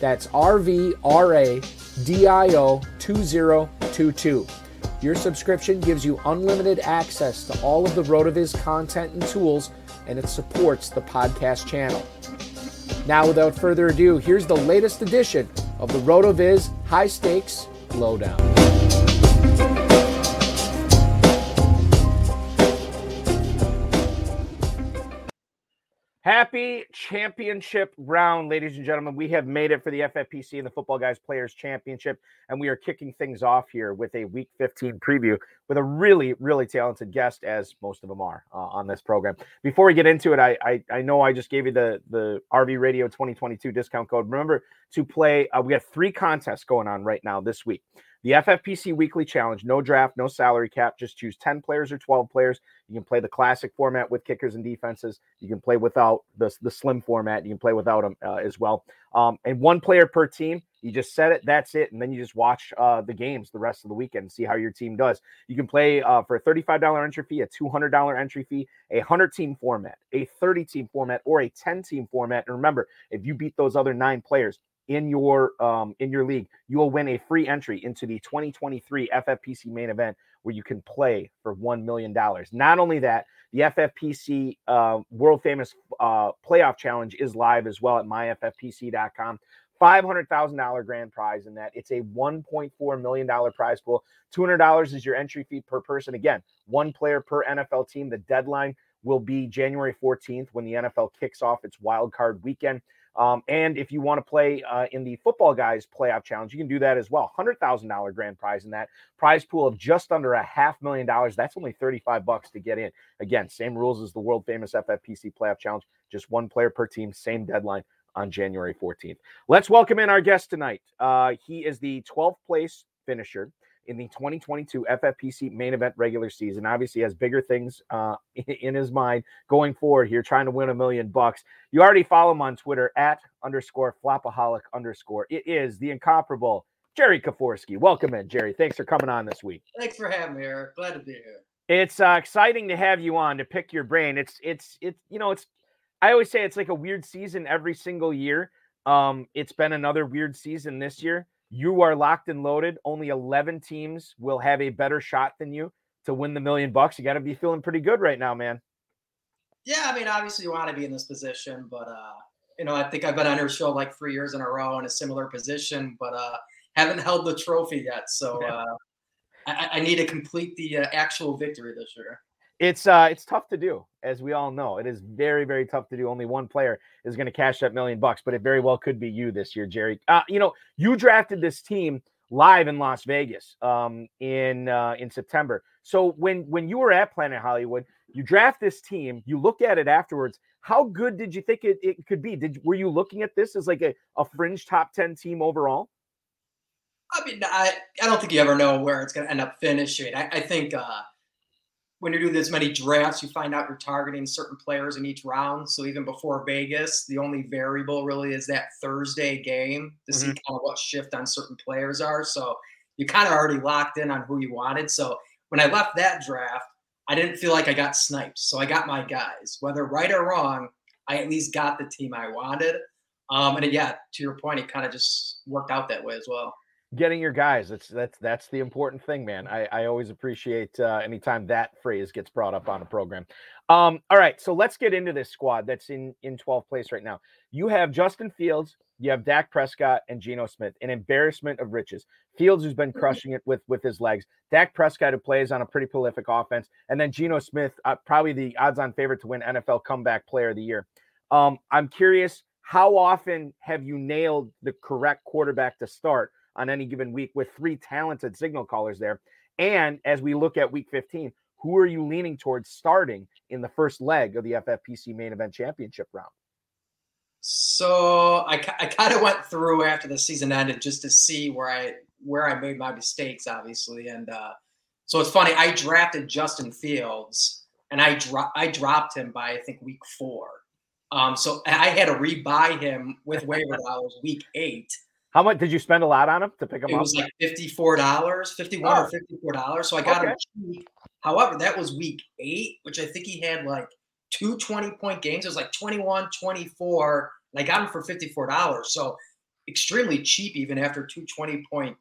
That's RVRADIO2022. Your subscription gives you unlimited access to all of the RotoViz content and tools, and it supports the podcast channel. Now, without further ado, here's the latest edition of the RotoViz High Stakes Lowdown. Happy championship round, ladies and gentlemen. We have made it for the FFPC and the Football Guys Players Championship, and we are kicking things off here with a Week 15 preview with a really, really talented guest, as most of them are uh, on this program. Before we get into it, I, I, I know I just gave you the the RV Radio 2022 discount code. Remember to play. Uh, we have three contests going on right now this week. The FFPC Weekly Challenge, no draft, no salary cap, just choose 10 players or 12 players. You can play the classic format with kickers and defenses. You can play without the, the slim format. You can play without them uh, as well. Um, and one player per team. You just set it, that's it. And then you just watch uh, the games the rest of the weekend see how your team does. You can play uh, for a $35 entry fee, a $200 entry fee, a 100 team format, a 30 team format, or a 10 team format. And remember, if you beat those other nine players, in your um, in your league, you will win a free entry into the 2023 FFPC main event where you can play for one million dollars. Not only that, the FFPC uh, world famous uh, playoff challenge is live as well at myffpc.com. $500,000 grand prize in that. It's a $1.4 million prize pool. $200 is your entry fee per person. Again, one player per NFL team. The deadline will be January 14th when the NFL kicks off its wild card weekend. Um, and if you want to play uh, in the Football Guys Playoff Challenge, you can do that as well. $100,000 grand prize in that prize pool of just under a half million dollars. That's only 35 bucks to get in. Again, same rules as the world famous FFPC Playoff Challenge, just one player per team, same deadline on January 14th. Let's welcome in our guest tonight. Uh, he is the 12th place finisher in the 2022 FFPC main event regular season. Obviously, has bigger things uh, in his mind going forward here, trying to win a million bucks. You already follow him on Twitter at underscore flopaholic underscore. It is the incomparable Jerry Kaforski. Welcome in, Jerry. Thanks for coming on this week. Thanks for having me, Eric. Glad to be here. It's uh, exciting to have you on to pick your brain. It's it's it's you know it's I always say it's like a weird season every single year. Um, it's been another weird season this year you are locked and loaded. Only 11 teams will have a better shot than you to win the million bucks. You got to be feeling pretty good right now, man. Yeah, I mean, obviously you want to be in this position, but uh, you know, I think I've been on your show like three years in a row in a similar position, but uh, haven't held the trophy yet. So uh, I, I, need to complete the uh, actual victory this year it's uh it's tough to do as we all know. It is very very tough to do. Only one player is going to cash that million bucks but it very well could be you this year jerry. Uh, you know you drafted this team live in las vegas um in uh in september. So when when you were at planet hollywood you draft this team you look at it afterwards how good did you think it, it could be? Did were you looking at this as like a, a fringe top 10 team overall? I mean, I, I don't think you ever know where it's going to end up finishing. I, I think uh, when you do this many drafts, you find out you're targeting certain players in each round. So even before Vegas, the only variable really is that Thursday game to mm-hmm. see kind of what shift on certain players are. So you kind of already locked in on who you wanted. So when I left that draft, I didn't feel like I got sniped. So I got my guys. Whether right or wrong, I at least got the team I wanted. Um, and yeah, to your point, it kind of just worked out that way as well. Getting your guys, that's that's that's the important thing, man. I, I always appreciate uh, anytime that phrase gets brought up on a program. Um, all right, so let's get into this squad that's in in 12th place right now. You have Justin Fields, you have Dak Prescott and Geno Smith, an embarrassment of riches. Fields, who's been mm-hmm. crushing it with with his legs. Dak Prescott, who plays on a pretty prolific offense, and then Geno Smith, uh, probably the odds-on favorite to win NFL Comeback Player of the Year. Um, I'm curious how often have you nailed the correct quarterback to start on any given week with three talented signal callers there? And as we look at week 15, who are you leaning towards starting in the first leg of the FFPC main event championship round? So I, I kind of went through after the season ended just to see where I where I made my mistakes, obviously. And uh, so it's funny. I drafted Justin Fields, and I dro- I dropped him by I think week four. Um, so I had to rebuy him with waiver dollars week eight. How much did you spend a lot on him to pick him it up? It was like fifty-four dollars, fifty-one oh. or fifty-four dollars. So I got okay. him cheap. However, that was week eight, which I think he had like two 20 point games. It was like 21, 24. And I got him for $54. So extremely cheap, even after two 20 point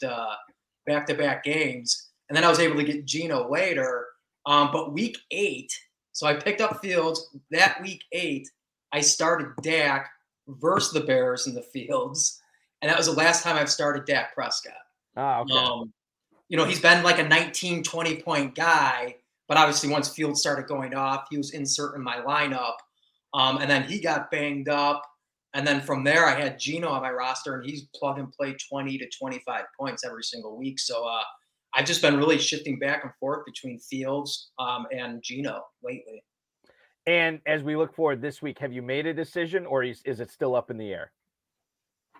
back to back games. And then I was able to get Geno later. Um, but week eight, so I picked up Fields that week eight. I started Dak versus the Bears in the fields, and that was the last time I've started Dak Prescott. Oh, okay. Um, you know, he's been like a 19, 20 point guy, but obviously once Fields started going off, he was inserting my lineup. Um, and then he got banged up. And then from there, I had Geno on my roster, and he's plug and play 20 to 25 points every single week. So uh, I've just been really shifting back and forth between Fields um, and Geno lately. And as we look forward this week, have you made a decision, or is, is it still up in the air?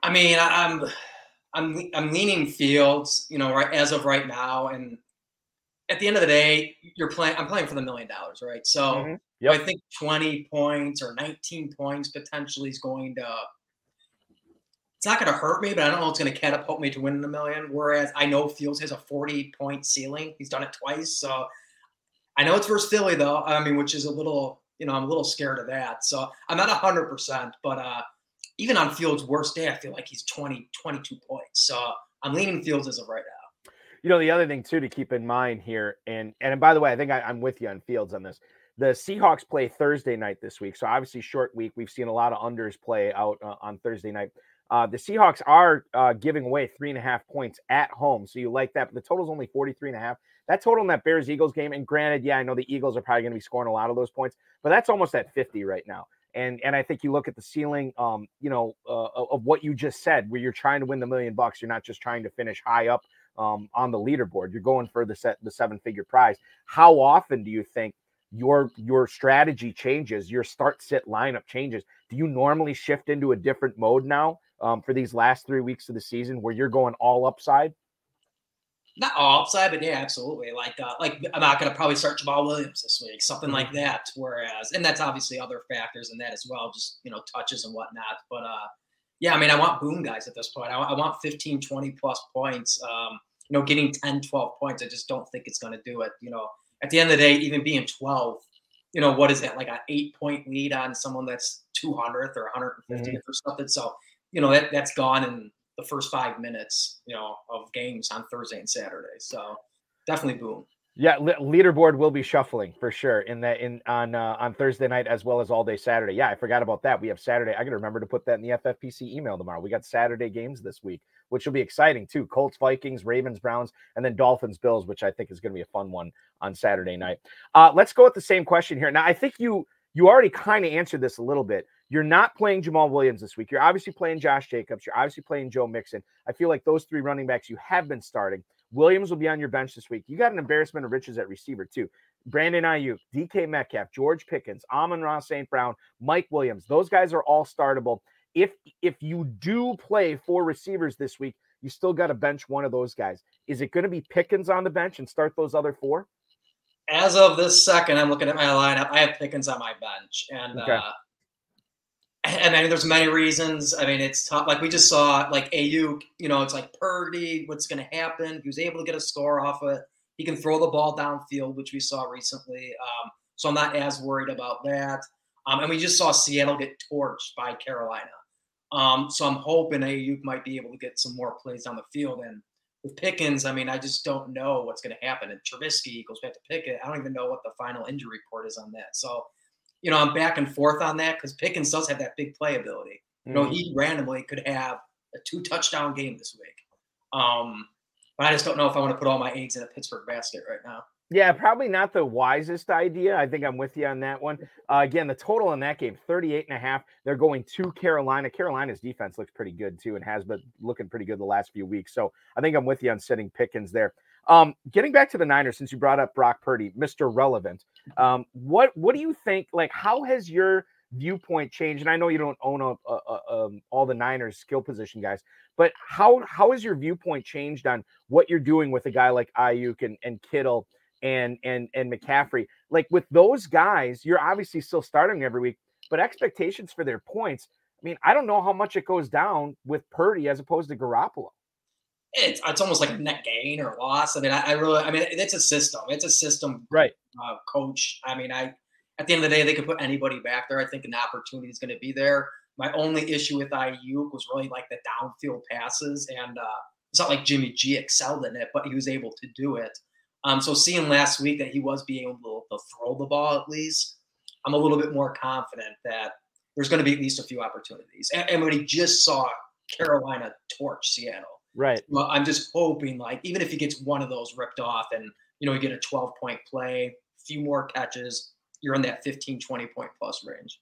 I mean, I'm I'm I'm leaning Fields, you know, right as of right now, and at the end of the day, you're playing. I'm playing for the million dollars, right? So mm-hmm. yep. I think 20 points or 19 points potentially is going to. It's not going to hurt me, but I don't know it's going to catapult me to winning a million. Whereas I know Fields has a 40 point ceiling. He's done it twice, so I know it's versus Philly though. I mean, which is a little you know, I'm a little scared of that. So I'm not 100%, but uh, even on Fields' worst day, I feel like he's 20, 22 points. So I'm leaning Fields as of right now. You know, the other thing too to keep in mind here, and and by the way, I think I, I'm with you on Fields on this. The Seahawks play Thursday night this week, so obviously short week. We've seen a lot of unders play out uh, on Thursday night. Uh, the Seahawks are uh, giving away three and a half points at home, so you like that. But the total is only 43 and a half. That total in that Bears Eagles game, and granted, yeah, I know the Eagles are probably going to be scoring a lot of those points, but that's almost at 50 right now. And and I think you look at the ceiling, um, you know, uh, of what you just said, where you're trying to win the million bucks. You're not just trying to finish high up um, on the leaderboard. You're going for the set the seven figure prize. How often do you think your your strategy changes? Your start sit lineup changes. Do you normally shift into a different mode now um, for these last three weeks of the season, where you're going all upside? Not all upside, but yeah, absolutely. Like, uh, like I'm not going to probably start Jamaal Williams this week, something like mm-hmm. that. Whereas, and that's obviously other factors in that as well, just you know touches and whatnot. But uh, yeah, I mean, I want boom guys at this point. I, I want 15, 20 plus points. Um, you know, getting 10, 12 points, I just don't think it's going to do it. You know, at the end of the day, even being 12, you know, what is that like an eight point lead on someone that's 200th or 150th mm-hmm. or something? So, you know, that that's gone in the first five minutes, you know, of games on Thursday and Saturday. So definitely boom. Yeah, leaderboard will be shuffling for sure in that in on uh, on Thursday night as well as all day Saturday. Yeah, I forgot about that. We have Saturday. I got to remember to put that in the FFPC email tomorrow. We got Saturday games this week, which will be exciting too. Colts, Vikings, Ravens, Browns, and then Dolphins, Bills, which I think is going to be a fun one on Saturday night. Uh, let's go with the same question here. Now, I think you you already kind of answered this a little bit. You're not playing Jamaal Williams this week. You're obviously playing Josh Jacobs. You're obviously playing Joe Mixon. I feel like those three running backs you have been starting. Williams will be on your bench this week. You got an embarrassment of riches at receiver, too. Brandon Aiyuk, DK Metcalf, George Pickens, Amon-Ra St. Brown, Mike Williams. Those guys are all startable. If if you do play four receivers this week, You still got to bench one of those guys. Is it going to be Pickens on the bench and start those other four? As of this second, I'm looking at my lineup. I have Pickens on my bench, and okay. uh, and I mean, there's many reasons. I mean, it's tough. Like we just saw, like Aiyuk. You know, it's like Purdy. What's going to happen? He was able to get a score off it. He can throw the ball downfield, which we saw recently. Um, so I'm not as worried about that. Um, and we just saw Seattle get torched by Carolina. Um, so I'm hoping Aiyuk might be able to get some more plays on the field. And with Pickens, I mean, I just don't know what's going to happen. And Trubisky goes back to Pickett. I don't even know what the final injury report is on that. So, you know, I'm back and forth on that because Pickens does have that big playability. You know, mm. he randomly could have a two touchdown game this week. Um, but I just don't know if I want to put all my eggs in a Pittsburgh basket right now. Yeah, probably not the wisest idea. I think I'm with you on that one. Uh, again, the total in that game, 38 and a half. They're going to Carolina. Carolina's defense looks pretty good too and has been looking pretty good the last few weeks. So I think I'm with you on sitting Pickens there. Um, getting back to the Niners, since you brought up Brock Purdy, Mr. Relevant, um, what what do you think? Like, how has your viewpoint changed? And I know you don't own a, a, a, um, all the Niners skill position guys, but how how has your viewpoint changed on what you're doing with a guy like Aiyuk and, and Kittle? and and and McCaffrey. Like with those guys, you're obviously still starting every week, but expectations for their points. I mean, I don't know how much it goes down with Purdy as opposed to Garoppolo. It's it's almost like a net gain or loss. I mean, I, I really, I mean, it's a system. It's a system, right? Uh, coach. I mean, I at the end of the day, they could put anybody back there. I think an opportunity is going to be there. My only issue with Aiyuk was really like the downfield passes, and uh, it's not like Jimmy G excelled in it, but he was able to do it. Um, so seeing last week that he was being able to throw the ball at least, I'm a little bit more confident that there's going to be at least a few opportunities. And, and when he just saw Carolina torch Seattle, right? Well, I'm just hoping like even if he gets one of those ripped off and you know you get a 12 point play, a few more catches, you're in that 15, 20 point plus range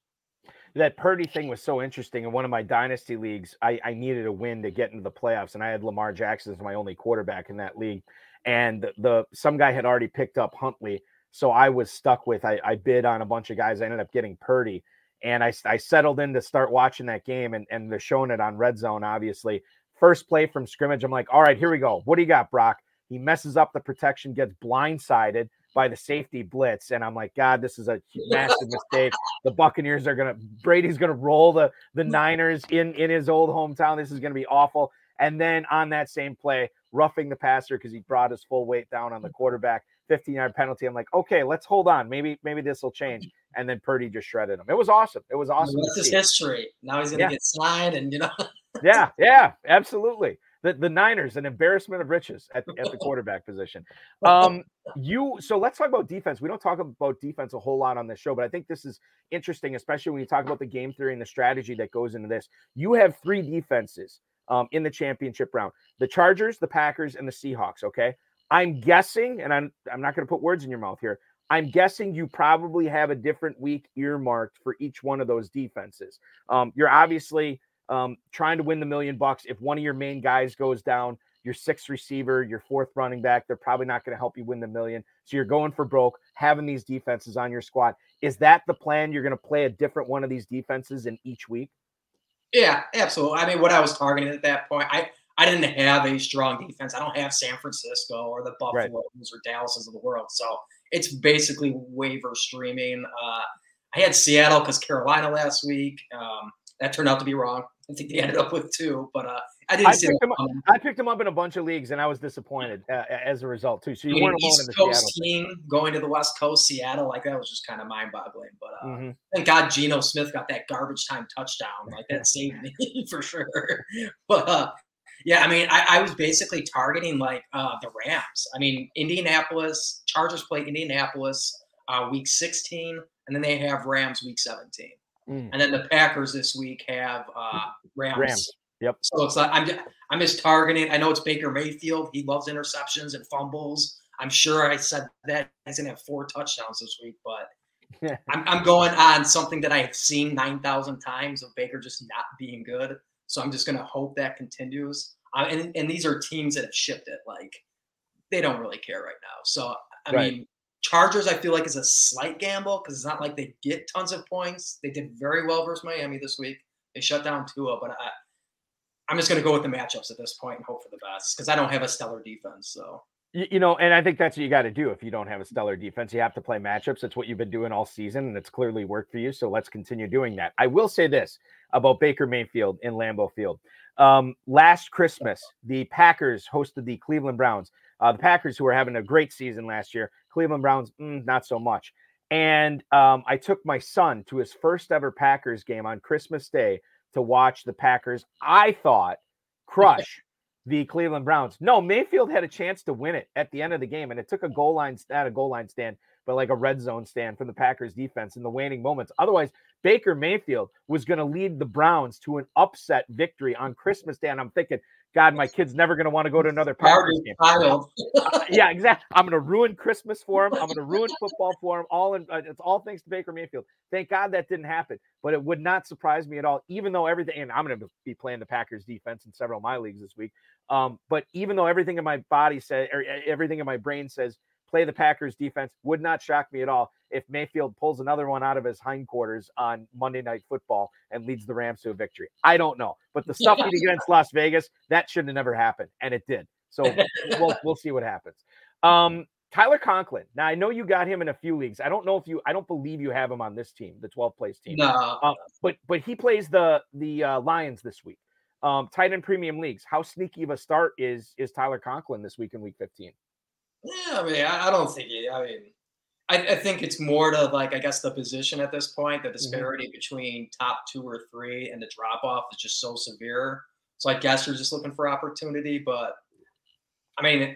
that Purdy thing was so interesting. In one of my dynasty leagues, I, I, needed a win to get into the playoffs, and I had Lamar Jackson as my only quarterback in that league and the, the some guy had already picked up Huntley, so I was stuck with I, I bid on a bunch of guys. I ended up getting Purdy, and I, I settled in to start watching that game, and and they're showing it on Red Zone. Obviously, first play from scrimmage, I'm like, all right, here we go. What do you got, Brock? He messes up the protection, gets blindsided by the safety blitz, and I'm like, God, this is a massive mistake. The Buccaneers are gonna Brady's gonna roll the the mm. Niners in in his old hometown. This is gonna be awful. And then on that same play, roughing the passer because he brought his full weight down on the quarterback. 15 yard penalty. I'm like, okay, let's hold on. Maybe maybe this will change. And then Purdy just shredded him. It was awesome. It was awesome. What's his history? Now he's gonna yeah. get signed, and you know. yeah, yeah, absolutely. The, the Niners, an embarrassment of riches at, at the quarterback position. Um, you so let's talk about defense. We don't talk about defense a whole lot on this show, but I think this is interesting, especially when you talk about the game theory and the strategy that goes into this. You have three defenses um, in the championship round the Chargers, the Packers, and the Seahawks. Okay. I'm guessing, and I'm, I'm not going to put words in your mouth here. I'm guessing you probably have a different week earmarked for each one of those defenses. Um, you're obviously um, trying to win the million bucks. If one of your main guys goes down, your sixth receiver, your fourth running back, they're probably not going to help you win the million. So you're going for broke, having these defenses on your squad. Is that the plan? You're going to play a different one of these defenses in each week? Yeah, absolutely. I mean, what I was targeting at that point, I I didn't have a strong defense. I don't have San Francisco or the Buffaloes right. or Dallases of the world. So it's basically waiver streaming. Uh, I had Seattle because Carolina last week. Um, that turned out to be wrong. I think they ended up with two, but uh, I didn't I see picked, them up, I picked them up in a bunch of leagues, and I was disappointed uh, as a result too. So you I mean, weren't alone East in the Coast Seattle team thing. going to the West Coast, Seattle, like that was just kind of mind-boggling. But uh, mm-hmm. thank God Geno Smith got that garbage time touchdown. Like that saved me for sure. But uh, yeah, I mean, I, I, was basically targeting like uh, the Rams. I mean, Indianapolis Chargers play Indianapolis uh, week 16, and then they have Rams week 17. Mm. And then the Packers this week have uh, Rams. Rams. Yep. So it's like I'm just, I'm just targeting. I know it's Baker Mayfield. He loves interceptions and fumbles. I'm sure I said that he's gonna have four touchdowns this week, but I'm, I'm going on something that I've seen nine thousand times of Baker just not being good. So I'm just gonna hope that continues. Uh, and and these are teams that have shipped it. Like they don't really care right now. So I right. mean, Chargers I feel like is a slight gamble because it's not like they get tons of points. They did very well versus Miami this week. They shut down Tua, but I I'm just going to go with the matchups at this point and hope for the best because I don't have a stellar defense. So you, you know, and I think that's what you got to do if you don't have a stellar defense. You have to play matchups. That's what you've been doing all season, and it's clearly worked for you. So let's continue doing that. I will say this about Baker Mayfield in Lambeau Field. Um, last Christmas, the Packers hosted the Cleveland Browns. Uh, the Packers, who were having a great season last year, Cleveland Browns, mm, not so much. And um, I took my son to his first ever Packers game on Christmas Day to watch the Packers. I thought crush the Cleveland Browns. No, Mayfield had a chance to win it at the end of the game, and it took a goal line, not a goal line stand, but like a red zone stand from the Packers defense in the waning moments. Otherwise, Baker Mayfield was going to lead the Browns to an upset victory on Christmas Day. And I'm thinking, God, my kid's never going to want to go to another Packers game. uh, yeah, exactly. I'm going to ruin Christmas for him. I'm going to ruin football for him. All in, uh, it's all thanks to Baker Mayfield. Thank God that didn't happen, but it would not surprise me at all. Even though everything, and I'm going to be playing the Packers defense in several of my leagues this week. Um, but even though everything in my body says, or everything in my brain says, play the Packers defense, would not shock me at all if Mayfield pulls another one out of his hindquarters on Monday Night Football and leads the Rams to a victory. I don't know, but the stuff he did against Las Vegas that should have never happened, and it did. So we'll we'll see what happens. Um, Tyler Conklin. Now I know you got him in a few leagues. I don't know if you. I don't believe you have him on this team, the 12th place team. No. Uh, but but he plays the the uh, Lions this week. Um, tight end premium leagues. How sneaky of a start is is Tyler Conklin this week in Week 15? Yeah, I mean, I, I don't think. He, I mean, I, I, think it's more to like I guess the position at this point. The mm-hmm. disparity mm-hmm. between top two or three and the drop off is just so severe. So I guess you're just looking for opportunity. But I mean,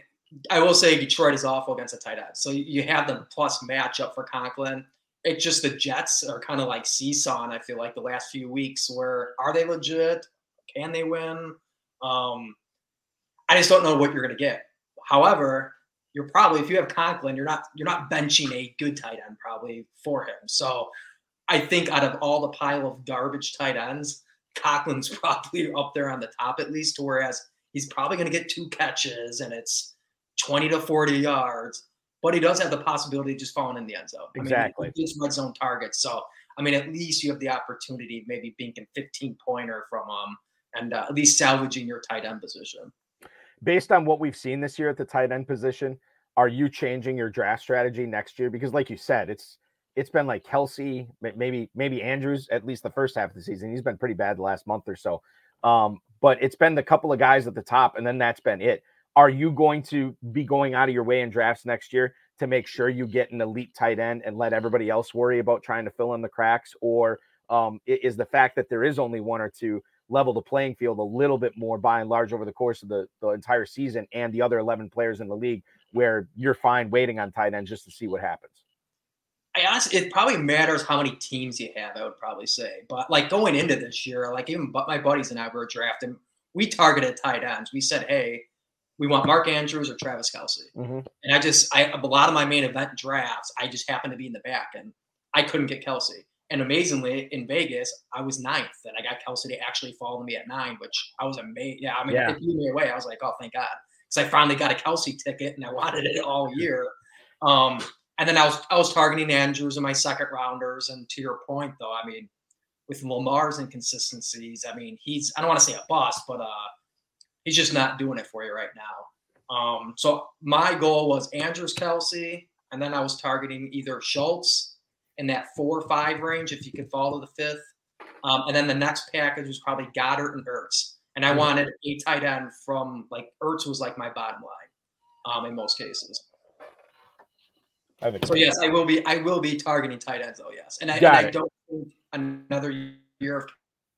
I will say Detroit is awful against a tight end. So you have the plus matchup for Conklin. It's just the Jets are kind of like seesawing. I feel like the last few weeks, where are they legit? Can they win? Um, I just don't know what you're going to get. However, you're probably if you have Conklin, you're not you're not benching a good tight end probably for him. So I think out of all the pile of garbage tight ends, Conklin's probably up there on the top at least. Whereas he's probably going to get two catches and it's 20 to 40 yards, but he does have the possibility of just falling in the end zone. Exactly. I mean, he's red zone targets. So I mean, at least you have the opportunity of maybe being a 15 pointer from him and uh, at least salvaging your tight end position based on what we've seen this year at the tight end position, are you changing your draft strategy next year? Because, like you said, it's it's been like Kelce, maybe maybe Andrews at least the first half of the season. He's been pretty bad the last month or so. Um, but it's been the couple of guys at the top, and then that's been it. Are you going to be going out of your way in drafts next year to make sure you get an elite tight end and let everybody else worry about trying to fill in the cracks, or um, is the fact that there is only one or two level the playing field a little bit more by and large over the course of the, the entire season and the other 11 players in the league where you're fine waiting on tight end just to see what happens. I honestly, it probably matters how many teams you have. I would probably say, but like going into this year, like even but my buddies and I were drafting, we targeted tight ends. We said, hey, we want Mark Andrews or Travis Kelce. Mm-hmm. And I just, I a lot of my main event drafts, I just happened to be in the back, and I couldn't get Kelce. And amazingly, in Vegas, I was ninth, and I got Kelce to actually follow me at nine, which I was amazed. Yeah, I mean, yeah. it blew me away. I was like, oh, thank God, because I finally got a Kelce ticket, and I wanted it all year. Um, and then I was I was targeting Andrews in my second rounders. And to your point, though, I mean, with Lamar's inconsistencies, I mean, he's I don't want to say a bust, but uh, he's just not doing it for you right now. Um, so my goal was Andrews, Kelce, and then I was targeting either Schultz in that four or five range if you can follow the fifth. Um, and then the next package was probably Goedert and Ertz. And I mm-hmm. wanted a tight end from like Ertz was like my bottom line um, in most cases. So yes, I will be I will be targeting tight ends though, yes. And I, and I don't think another year of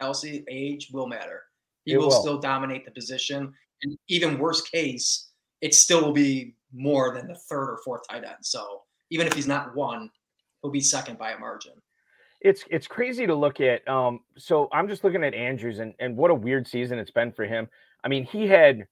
Kelce age will matter. He will, will still dominate the position. And even worst case, it still will be more than the third or fourth tight end. So even if he's not one, he'll be second by a margin. It's it's crazy to look at. Um, so I'm just looking at Andrews and and what a weird season it's been for him. I mean, he had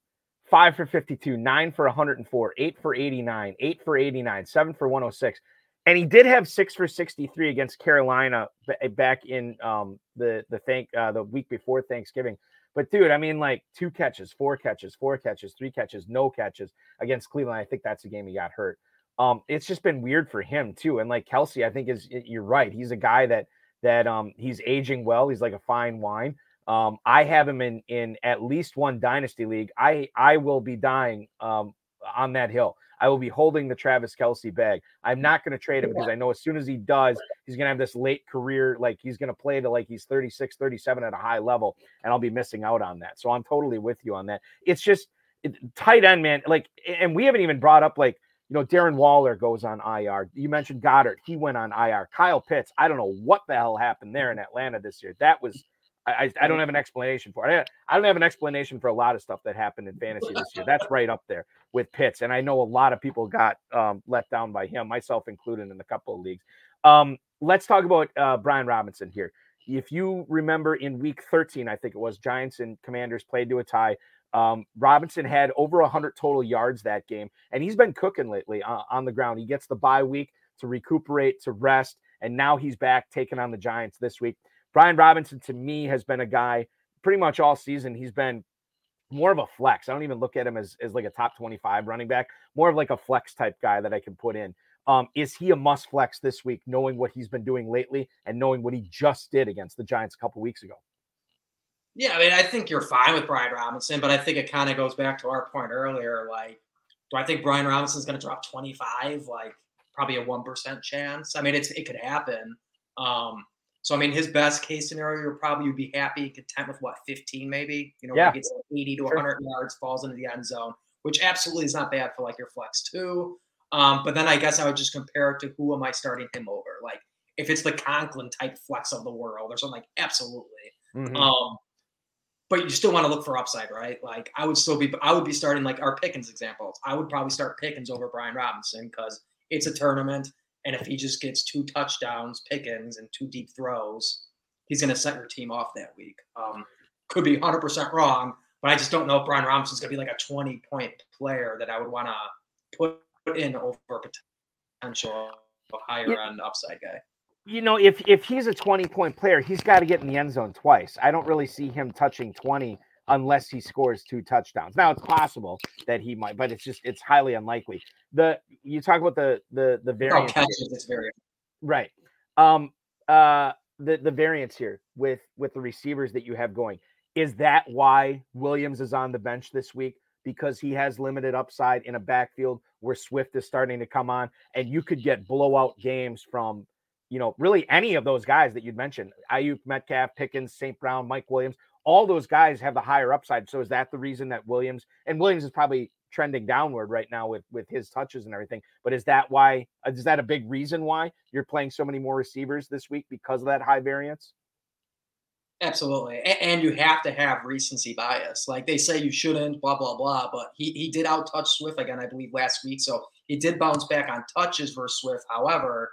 five for 52, nine for 104, eight for 89, eight for 89, seven for 106. And he did have six for 63 against Carolina back in um, the the thank uh, the week before Thanksgiving. But dude, I mean, like two catches, four catches, four catches, three catches, no catches against Cleveland. I think that's the game he got hurt. Um, it's just been weird for him too. And like Kelce, I think is you're right. He's a guy that that um he's aging well. He's like a fine wine. Um, I have him in in at least one dynasty league. I I will be dying um, on that hill. I will be holding the Travis Kelce bag. I'm not going to trade him because I know as soon as he does, he's going to have this late career, like he's going to play to like he's 36, 37 at a high level, and I'll be missing out on that. So I'm totally with you on that. It's just it, tight end, man. Like, and we haven't even brought up like you know, Darren Waller goes on IR. You mentioned Goedert. He went on IR. Kyle Pitts. I don't know what the hell happened there in Atlanta this year. That was I, I don't have an explanation for it. I don't have an explanation for a lot of stuff that happened in fantasy this year. That's right up there with Pitts. And I know a lot of people got um, let down by him, myself included in a couple of leagues. Um, let's talk about uh, Brian Robinson here. If you remember in week 13, I think it was Giants and Commanders played to a tie. Um, Robinson had over 100 total yards that game, and he's been cooking lately uh, on the ground. He gets the bye week to recuperate, to rest, and now he's back taking on the Giants this week. Brian Robinson to me has been a guy pretty much all season. He's been more of a flex. I don't even look at him as, as like a top 25 running back, more of like a flex type guy that I can put in. Um, is he a must flex this week, knowing what he's been doing lately and knowing what he just did against the Giants a couple weeks ago? Yeah, I mean, I think you're fine with Brian Robinson, but I think it kind of goes back to our point earlier. Like, do I think Brian Robinson's going to drop 25? Like, probably a 1% chance. I mean, it's it could happen. Um, so I mean, his best case scenario, you're probably would be happy, content with what 15 maybe. You know, yeah. he gets 80 to 100 yards, falls into the end zone, which absolutely is not bad for like your flex two. Um, but then I guess I would just compare it to who am I starting him over? Like if it's the Conklin type flex of the world or something like absolutely. Mm-hmm. Um, but you still want to look for upside, right? Like I would still be, I would be starting like our Pickens examples. I would probably start Pickens over Brian Robinson because it's a tournament. And if he just gets two touchdowns, Pickens, and two deep throws, he's going to set your team off that week. Um, could be 100% wrong, but I just don't know if Brian Robinson's going to be like a 20 point player that I would want to put in over a potential higher end upside guy. You know, if if he's a 20 point player, he's got to get in the end zone twice. I don't really see him touching 20 unless he scores two touchdowns. Now it's possible that he might, but it's just it's highly unlikely. The you talk about the the the variance. Catches, variant. Right. Um uh the the variance here with with the receivers that you have going. Is that why Williams is on the bench this week? Because he has limited upside in a backfield where Swift is starting to come on, and you could get blowout games from you know, really any of those guys that you'd mentioned, Aiyuk, Metcalf, Pickens, St. Brown, Mike Williams, all those guys have the higher upside. So is that the reason that Williams and Williams is probably trending downward right now with with his touches and everything? But is that why? Uh, is that a big reason why you're playing so many more receivers this week because of that high variance? Absolutely, and you have to have recency bias. Like they say, you shouldn't, blah blah blah. But he he did out touch Swift again, I believe, last week. So he did bounce back on touches versus Swift. However,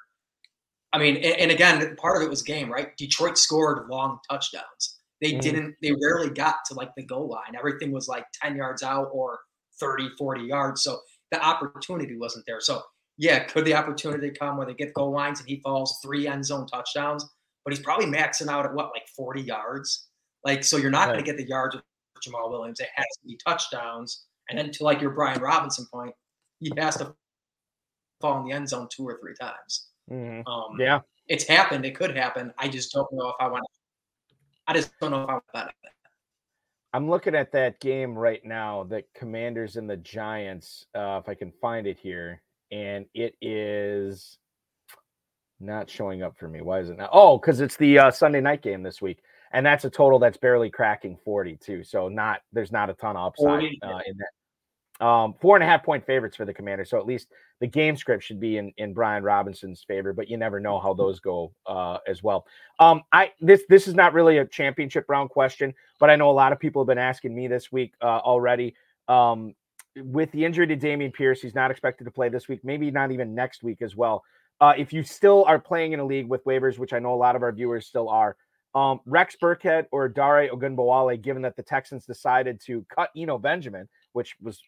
I mean, and again, part of it was game, right? Detroit scored long touchdowns. They mm. didn't, they rarely got to like the goal line. Everything was like 10 yards out or 30, 40 yards. So the opportunity wasn't there. So, yeah, could the opportunity come where they get goal lines and he falls three end zone touchdowns? But he's probably maxing out at what, like 40 yards? Like, so you're not right. going to get the yards with Jamaal Williams. It has to be touchdowns. And then to like your Brian Robinson point, he has to fall in the end zone two or three times. Mm-hmm. Um, yeah, it's happened. It could happen. I just don't know if I want. I just don't know if I want that. I'm looking at that game right now, the Commanders and the Giants. Uh, if I can find it here, and it is not showing up for me. Why is it not? Oh, because it's the uh, Sunday night game this week, and that's a total that's barely cracking 40 too. So not there's not a ton of upside uh, in that. Um, four and a half point favorites for the Commanders. So at least the game script should be in, in Brian Robinson's favor, but you never know how those go uh, as well. Um, I this this is not really a championship round question, but I know a lot of people have been asking me this week uh, already. Um, with the injury to Dameon Pierce, he's not expected to play this week, maybe not even next week as well. Uh, if you still are playing in a league with waivers, which I know a lot of our viewers still are, um, Rex Burkhead or Dare Ogunbowale, given that the Texans decided to cut Eno Benjamin, which was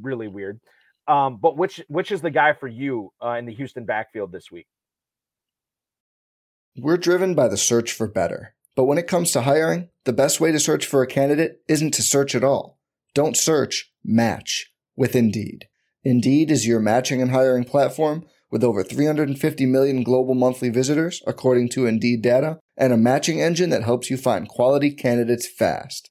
really weird. Um, but which which is the guy for you uh, in the Houston backfield this week? We're driven by the search for better. But when it comes to hiring, the best way to search for a candidate isn't to search at all. Don't search, match with Indeed. Indeed is your matching and hiring platform with over 350 million global monthly visitors, according to Indeed data, and a matching engine that helps you find quality candidates fast.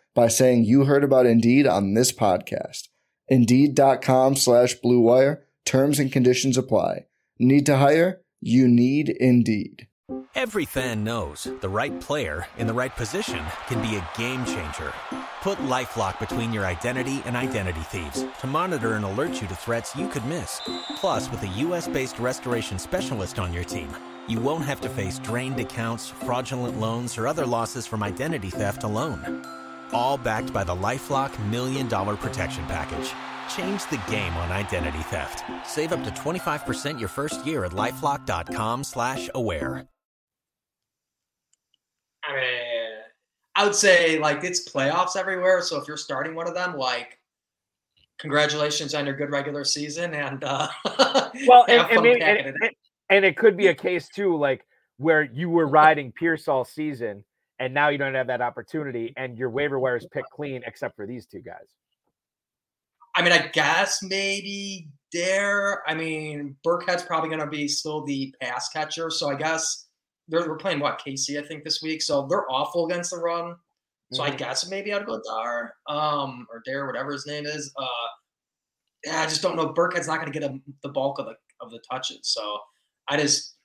by saying you heard about Indeed on this podcast. Indeed.com slash BlueWire. Terms and conditions apply. Need to hire? You need Indeed. Every fan knows the right player in the right position can be a game changer. Put LifeLock between your identity and identity thieves to monitor and alert you to threats you could miss. Plus, with a U.S.-based restoration specialist on your team, you won't have to face drained accounts, fraudulent loans, or other losses from identity theft alone. All backed by the LifeLock Million Dollar Protection Package. Change the game on identity theft. Save up to 25% your first year at LifeLock.com slash aware. I mean, I would say like it's playoffs everywhere. So if you're starting one of them, like congratulations on your good regular season and uh well and, and, maybe, and, it. and, it could be a case too like where you were riding Pierce all season and now you don't have that opportunity and your waiver wire is picked clean except for these two guys. I mean, I guess maybe Dare. I mean, Burkhead's probably going to be still the pass catcher, so I guess they're, we're playing what KC, I think this week, so they're awful against the run. So mm-hmm. I guess maybe I'd go Dar, um, or Dare, whatever his name is. Uh, yeah, I just don't know. Burkhead's not going to get a, the bulk of the of the touches, so I just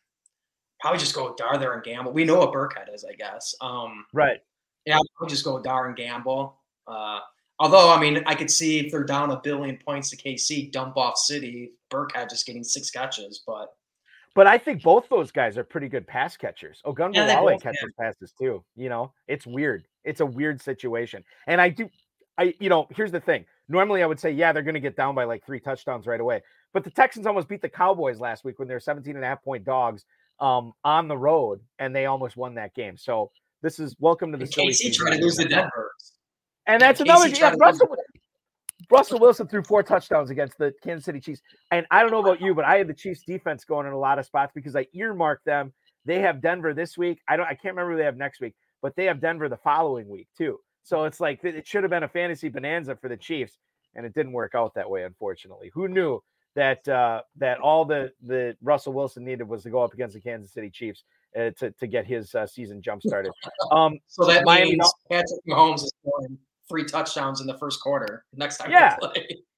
probably just go with Dar there and gamble. We know what Burkhead is, I guess. Um, right. Yeah, I'll just go with Dar and gamble. Uh, although, I mean, I could see if they're down a billion points to KC, dump off City, Burkhead just getting six catches, but but I think both those guys are pretty good pass catchers. Ogunbowale yeah, catches yeah. passes too. You know, it's weird. It's a weird situation. And I do, I you know, here's the thing. Normally, I would say, yeah, they're going to get down by like three touchdowns right away. But the Texans almost beat the Cowboys last week when they're 17 and a half point dogs um, on the road, and they almost won that game. So this is welcome to the KC trying to lose the Denver. And that's another. Yeah, Russell, Russell Wilson threw four touchdowns against the Kansas City Chiefs. And I don't know about you, but I had the Chiefs defense going in a lot of spots because I earmarked them. They have Denver this week. I don't I can't remember who they have next week, but they have Denver the following week too. So it's like it should have been a fantasy bonanza for the Chiefs, and it didn't work out that way, unfortunately. Who knew that uh, that all the the Russell Wilson needed was to go up against the Kansas City Chiefs uh, to to get his uh, season jump started. Um, so that Miami means Patrick Mahomes is going three touchdowns in the first quarter next time yeah.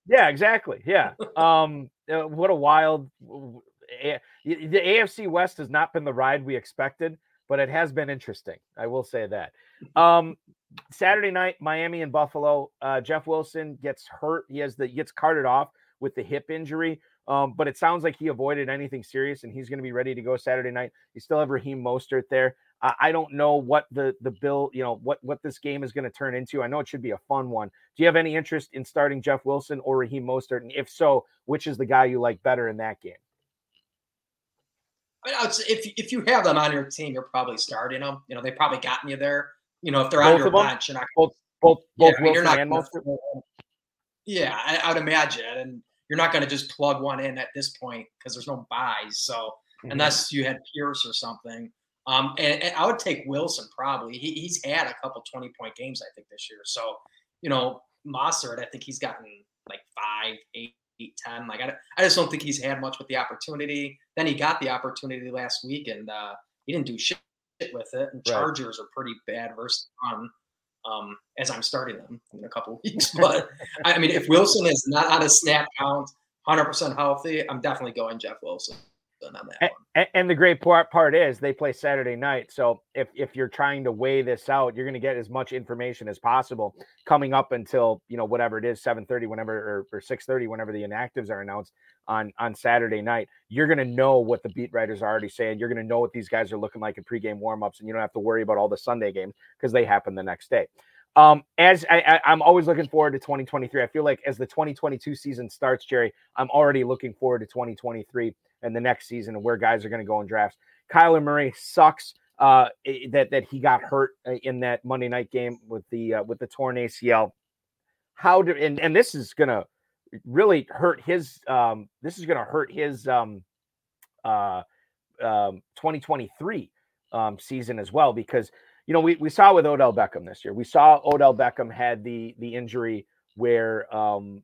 Yeah, exactly. Yeah. um, uh, what a wild. The AFC West has not been the ride we expected, but it has been interesting. I will say that. Um, Saturday night, Miami and Buffalo. Uh, Jeff Wilson gets hurt. He has the he gets carted off with the hip injury. Um, but it sounds like he avoided anything serious, and he's going to be ready to go Saturday night. You still have Raheem Mostert there. Uh, I don't know what the the bill, you know, what what this game is going to turn into. I know it should be a fun one. Do you have any interest in starting Jeff Wilson or Raheem Mostert? And if so, which is the guy you like better in that game? I mean, if if you have them on your team, you're probably starting them. You know, they probably gotten you there. You know, if they're both on your bench, you're not both both both yeah, Wilson I mean, and Mostert. Yeah, I, I, would imagine, and you're not going to just plug one in at this point because there's no buys. So mm-hmm. unless you had Pierce or something, um, and, and, I would take Wilson probably. He, he's had a couple 20 point games, I think, this year. So, you know, Mostert, I think he's gotten like five, eight, eight, 10. Like, I, I just don't think he's had much with the opportunity. Then he got the opportunity last week and uh, he didn't do shit with it. And Chargers right. are pretty bad versus run um, as I'm starting them in a couple weeks. But I mean, if Wilson is not on a snap count, 100% healthy, I'm definitely going Jeff Wilson on that and, and, the great part part is they play Saturday night. So if if you're trying to weigh this out, you're going to get as much information as possible coming up until you know whatever it is, 7:30, whenever or, or 6:30, whenever the inactives are announced on on Saturday night. You're going to know what the beat writers are already saying. You're going to know what these guys are looking like in pregame warmups, and you don't have to worry about all the Sunday games because they happen the next day. Um, as I, I, am always looking forward to 2023. I feel like as the 2022 season starts, Jerry, I'm already looking forward to 2023 and the next season and where guys are going to go in drafts. Kyler Murray sucks uh, that that he got hurt uh, in that Monday night game with the uh, with the torn ACL. How do and and this is going to really hurt his um, this is to hurt his um, uh, um, 2023 um, season as well because you know we, we saw with Odell Beckham this year we saw Odell Beckham had the the injury where um,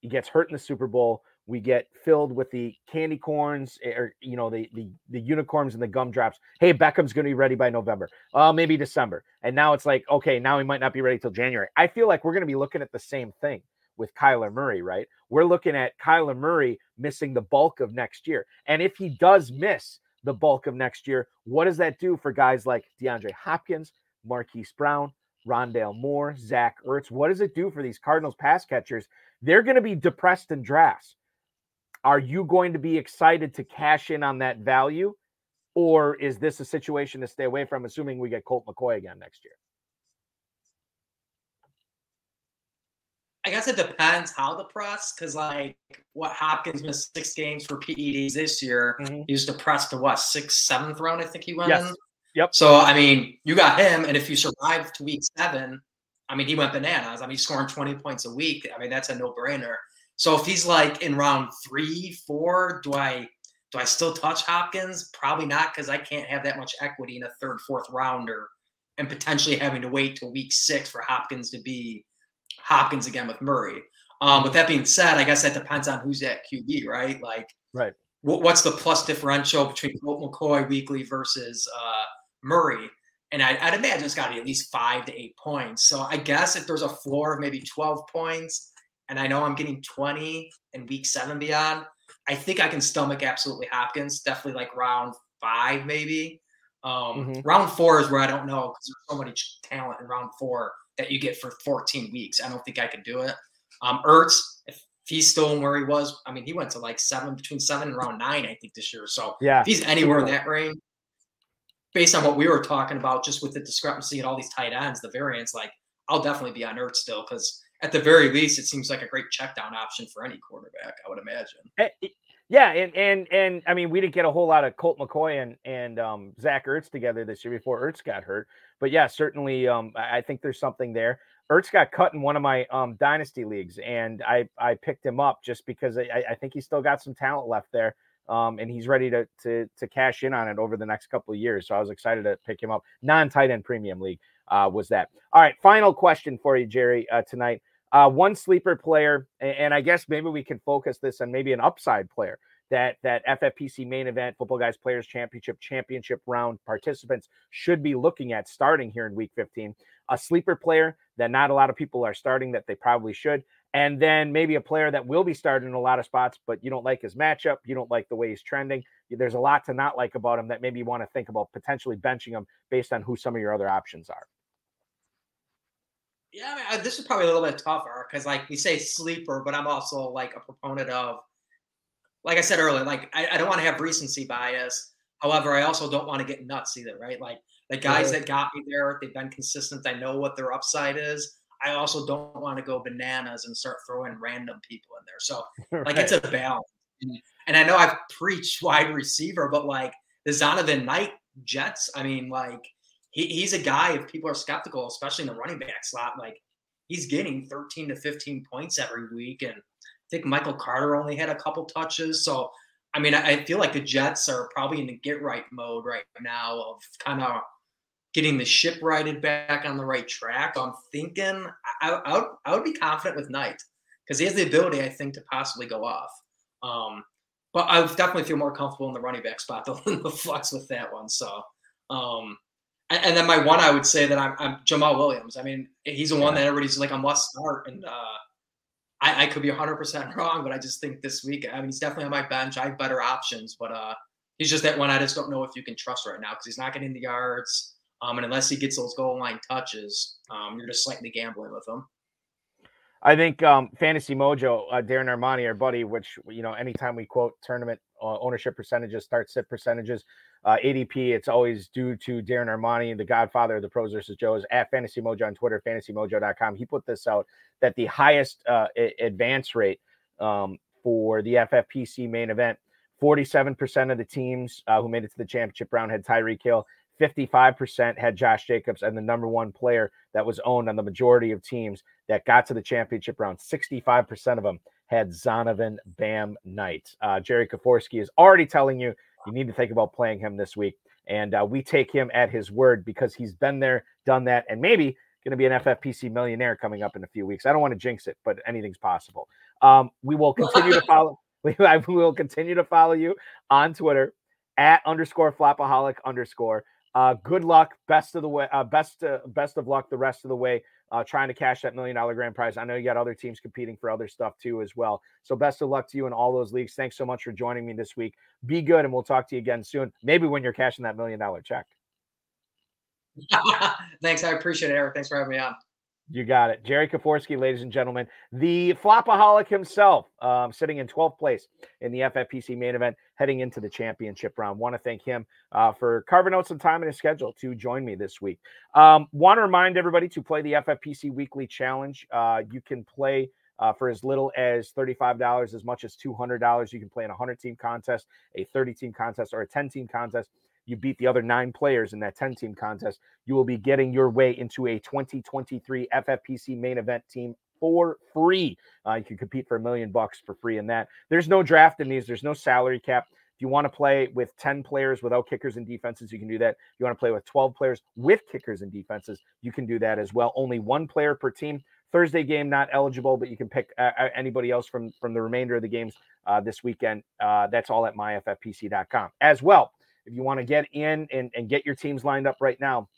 he gets hurt in the Super Bowl. We get filled with the candy corns eh, or you know the the, the unicorns and the gumdrops. Hey beckham's going to be ready by november. Uh maybe december. And now it's like okay now he might not be ready till january. I feel like we're going to be looking at the same thing with kyler murray right? We're looking at kyler murray missing the bulk of next year. And if he does miss the bulk of next year what does that do for guys like deandre hopkins marquise brown rondale moore zach ertz what does it do for these cardinals pass catchers they're going to be depressed in drafts are you going to be excited to cash in on that value? Or is this a situation to stay away from, assuming we get Colt McCoy again next year? Guess it depends how the press, because like what Hopkins missed six games for PEDs this year. Mm-hmm. He was depressed to what sixth, seventh round, I think he went yes. in. Yep. So I mean, you got him, and if you survive to week seven, I mean, he went bananas. I mean, he's scoring 20 points a week. I mean, that's a no-brainer. So if he's like in round three, four, do I do I still touch Hopkins? Probably not because I can't have that much equity in a third, fourth rounder, and potentially having to wait till week six for Hopkins to be Hopkins again with Murray. Um, with that being said, I guess that depends on who's at QB, right? Like, right. what's the plus differential between Colt McCoy weekly versus uh, Murray? And I'd, I'd imagine it's got to be at least five to eight points. So I guess if there's a floor of maybe 12 points, and I know I'm getting 20 in week seven beyond, I think I can stomach absolutely Hopkins. Definitely like round five, maybe. Um, mm-hmm. Round four is where I don't know because there's so much talent in round four that you get for 14 weeks. I don't think I could do it. Um, Ertz, if he's still in where he was, I mean, he went to like seven, between seven and round nine, I think, this year. So yeah, if he's anywhere in that range, based on what we were talking about, just with the discrepancy and all these tight ends, the variance, like I'll definitely be on Ertz still because at the very least, it seems like a great check down option for any quarterback. I would imagine. Eh, yeah, and and and I mean, we didn't get a whole lot of Colt McCoy and and um, Zach Ertz together this year before Ertz got hurt. But yeah, certainly, um, I think there's something there. Ertz got cut in one of my um, dynasty leagues, and I I picked him up just because I, I think he's still got some talent left there. Um, and he's ready to, to to cash in on it over the next couple of years. So I was excited to pick him up. Non tight end premium league uh, was that. All right, final question for you, Jerry, uh, tonight. Uh, one sleeper player, and I guess maybe we can focus this on maybe an upside player that that FFPC main event Football Guys Players Championship championship round participants should be looking at starting here in Week 15. A sleeper player that not a lot of people are starting that they probably should, and then maybe a player that will be starting in a lot of spots, but you don't like his matchup, you don't like the way he's trending. There's a lot to not like about him that maybe you want to think about potentially benching him based on who some of your other options are. Yeah, I mean, this is probably a little bit tougher because, like, we say sleeper, but I'm also like a proponent of, like I said earlier, like I, I don't want to have recency bias. However, I also don't want to get nuts either, right? Like the guys that got me there, they've been consistent. I know what their upside is. I also don't want to go bananas and start throwing random people in there. So, like, right. it's a balance. And I know I've preached wide receiver, but like the Zonovan Knight Jets, I mean, like he, he's a guy, if people are skeptical, especially in the running back slot, like he's getting 13 to 15 points every week. And think Michael Carter only had a couple touches. So, I mean, I, I feel like the Jets are probably in the get right mode right now of kind of getting the ship righted back on the right track. So I'm thinking I, I, would, I would be confident with Knight because he has the ability, I think, to possibly go off. Um, but I definitely feel more comfortable in the running back spot than the flex with that one. So, um, and then my one, I would say that I'm, I'm Jamaal Williams. I mean, he's the one that everybody's like a must start, and uh, I, I, could be 100 percent wrong, but I just think this week, I mean, he's definitely on my bench. I have better options, but uh, he's just that one I just don't know if you can trust right now because he's not getting the yards, um, and unless he gets those goal line touches, um, you're just slightly gambling with him. I think um, Fantasy Mojo, uh, Darren Armani, our buddy, which you know, anytime we quote tournament uh, ownership percentages, start sit percentages, uh, ADP, it's always due to Darren Armani, the godfather of the pros versus Joes at Fantasy Mojo on Twitter, fantasymojo.com. He put this out that the highest uh, advance rate um, for the FFPC main event 47% of the teams uh, who made it to the championship round had Tyreek Hill. 55% had Josh Jacobs, and the number one player that was owned on the majority of teams that got to the championship round, 65% of them had Zonovan Bam Knight. Uh, Jerry Kaforski is already telling you you need to think about playing him this week. And uh, we take him at his word because he's been there, done that, and maybe going to be an FFPC millionaire coming up in a few weeks. I don't want to jinx it, but anything's possible. Um, we will continue to follow. I will continue to follow you on Twitter at underscore flopaholic underscore. Uh, good luck, best of the way, uh, best uh, best of luck the rest of the way. Uh, trying to cash that million dollar grand prize. I know you got other teams competing for other stuff too as well. So best of luck to you in all those leagues. Thanks so much for joining me this week. Be good, and we'll talk to you again soon. Maybe when you're cashing that million dollar check. Thanks, I appreciate it, Eric. Thanks for having me on. You got it. Jerry Kaforski, ladies and gentlemen, the flopaholic himself, um, sitting in 12th place in the FFPC main event, heading into the championship round. Want to thank him uh, for carving out some time in his schedule to join me this week. Um, Want to remind everybody to play the FFPC Weekly Challenge. Uh, you can play. Uh, for as little as $35, as much as $200. You can play in a 100 team contest, a 30 team contest, or a 10 team contest you beat the other nine players in that 10 team contest, you will be getting your way into a 2023 FFPC main event team for free. Uh, you can compete for a million bucks for free in that. There's no draft in these, there's no salary cap. If you want to play with 10 players without kickers and defenses, you can do that. If you want to play with 12 players with kickers and defenses, you can do that as well. Only one player per team. Thursday game not eligible, but you can pick uh, uh anybody else from from the remainder of the games uh, this weekend. Uh, that's all at myffpc.com as well if you want to get in and, and get your teams lined up right now,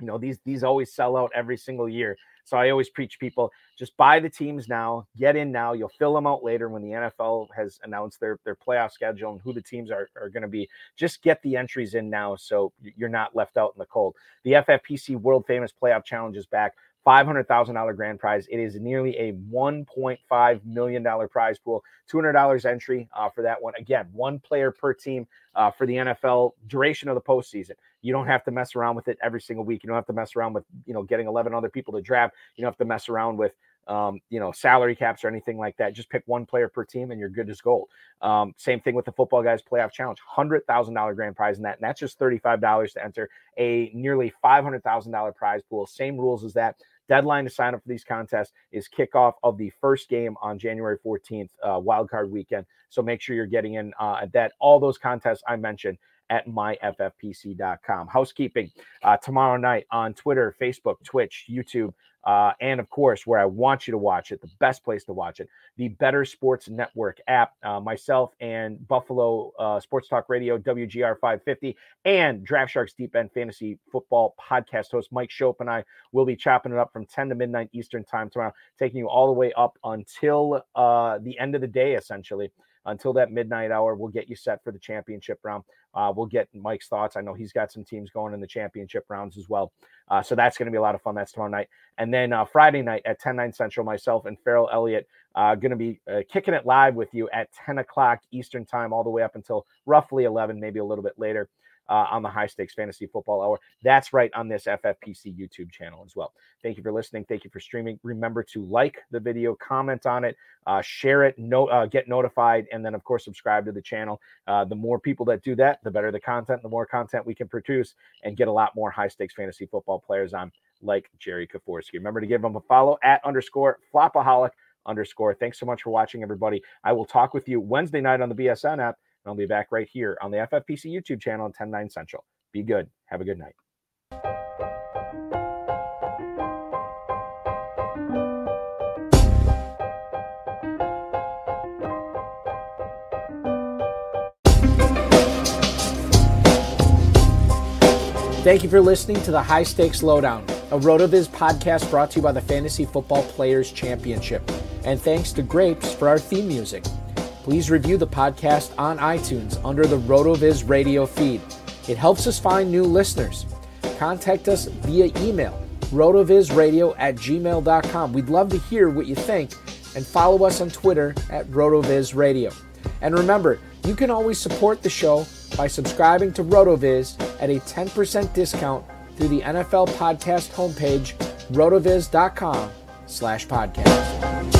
you know, these these always sell out every single year. So I always preach people just buy the teams now, get in now. You'll fill them out later when the NFL has announced their their playoff schedule and who the teams are, are going to be. Just get the entries in now so you're not left out in the cold. The FFPC World Famous Playoff Challenge is back. $500,000 grand prize. It is nearly a $1.5 million prize pool. $200 entry uh, for that one. Again, one player per team uh, for the NFL duration of the postseason. You don't have to mess around with it every single week. You don't have to mess around with, you know, getting 11 other people to draft. You don't have to mess around with, um, you know, salary caps or anything like that. Just pick one player per team and you're good as gold. Um, same thing with the Football Guys Playoff Challenge, $100,000 grand prize in that. And that's just $35 to enter a nearly $500,000 prize pool. Same rules as that. Deadline to sign up for these contests is kickoff of the first game on January 14th, uh, wildcard weekend. So make sure you're getting in uh, at that. All those contests I mentioned at myffpc.com. Housekeeping uh, tomorrow night on Twitter, Facebook, Twitch, YouTube, uh, and of course, where I want you to watch it, the best place to watch it, the Better Sports Network app. Uh, myself and Buffalo uh, Sports Talk Radio, WGR 550, and Draft Sharks Deep End Fantasy Football podcast host Mike Schopp and I will be chopping it up from 10 to midnight Eastern Time tomorrow, taking you all the way up until uh, the end of the day, essentially until that midnight hour. We'll get you set for the championship round. Uh, we'll get Mike's thoughts. I know he's got some teams going in the championship rounds as well. Uh, so that's going to be a lot of fun. That's tomorrow night. And then uh, Friday night at 10, 9 central, myself and Farrell Elliott uh, going to be uh, kicking it live with you at 10 o'clock Eastern time, all the way up until roughly 11, maybe a little bit later uh, on the High Stakes Fantasy Football Hour. That's right on this FFPC YouTube channel as well. Thank you for listening. Thank you for streaming. Remember to like the video, comment on it, uh, share it, no, uh, get notified, and then, of course, subscribe to the channel. Uh, the more people that do that, the better the content, the more content we can produce and get a lot more high stakes fantasy football players on, like Jerry Kaforski. Remember to give him a follow at underscore flopaholic underscore. Thanks so much for watching, everybody. I will talk with you Wednesday night on the BSN app. And I'll be back right here on the FFPC YouTube channel at 10 9 Central. Be good. Have a good night. Thank you for listening to the High Stakes Lowdown, a RotoViz podcast brought to you by the Fantasy Football Players Championship. And thanks to Grapes for our theme music. Please review the podcast on iTunes under the RotoViz radio feed. It helps us find new listeners. Contact us via email, rotovizradio at gmail.com. We'd love to hear what you think and follow us on Twitter at rotovizradio. And remember, you can always support the show by subscribing to RotoViz at a 10% discount through the NFL podcast homepage, rotoviz.com slash podcast.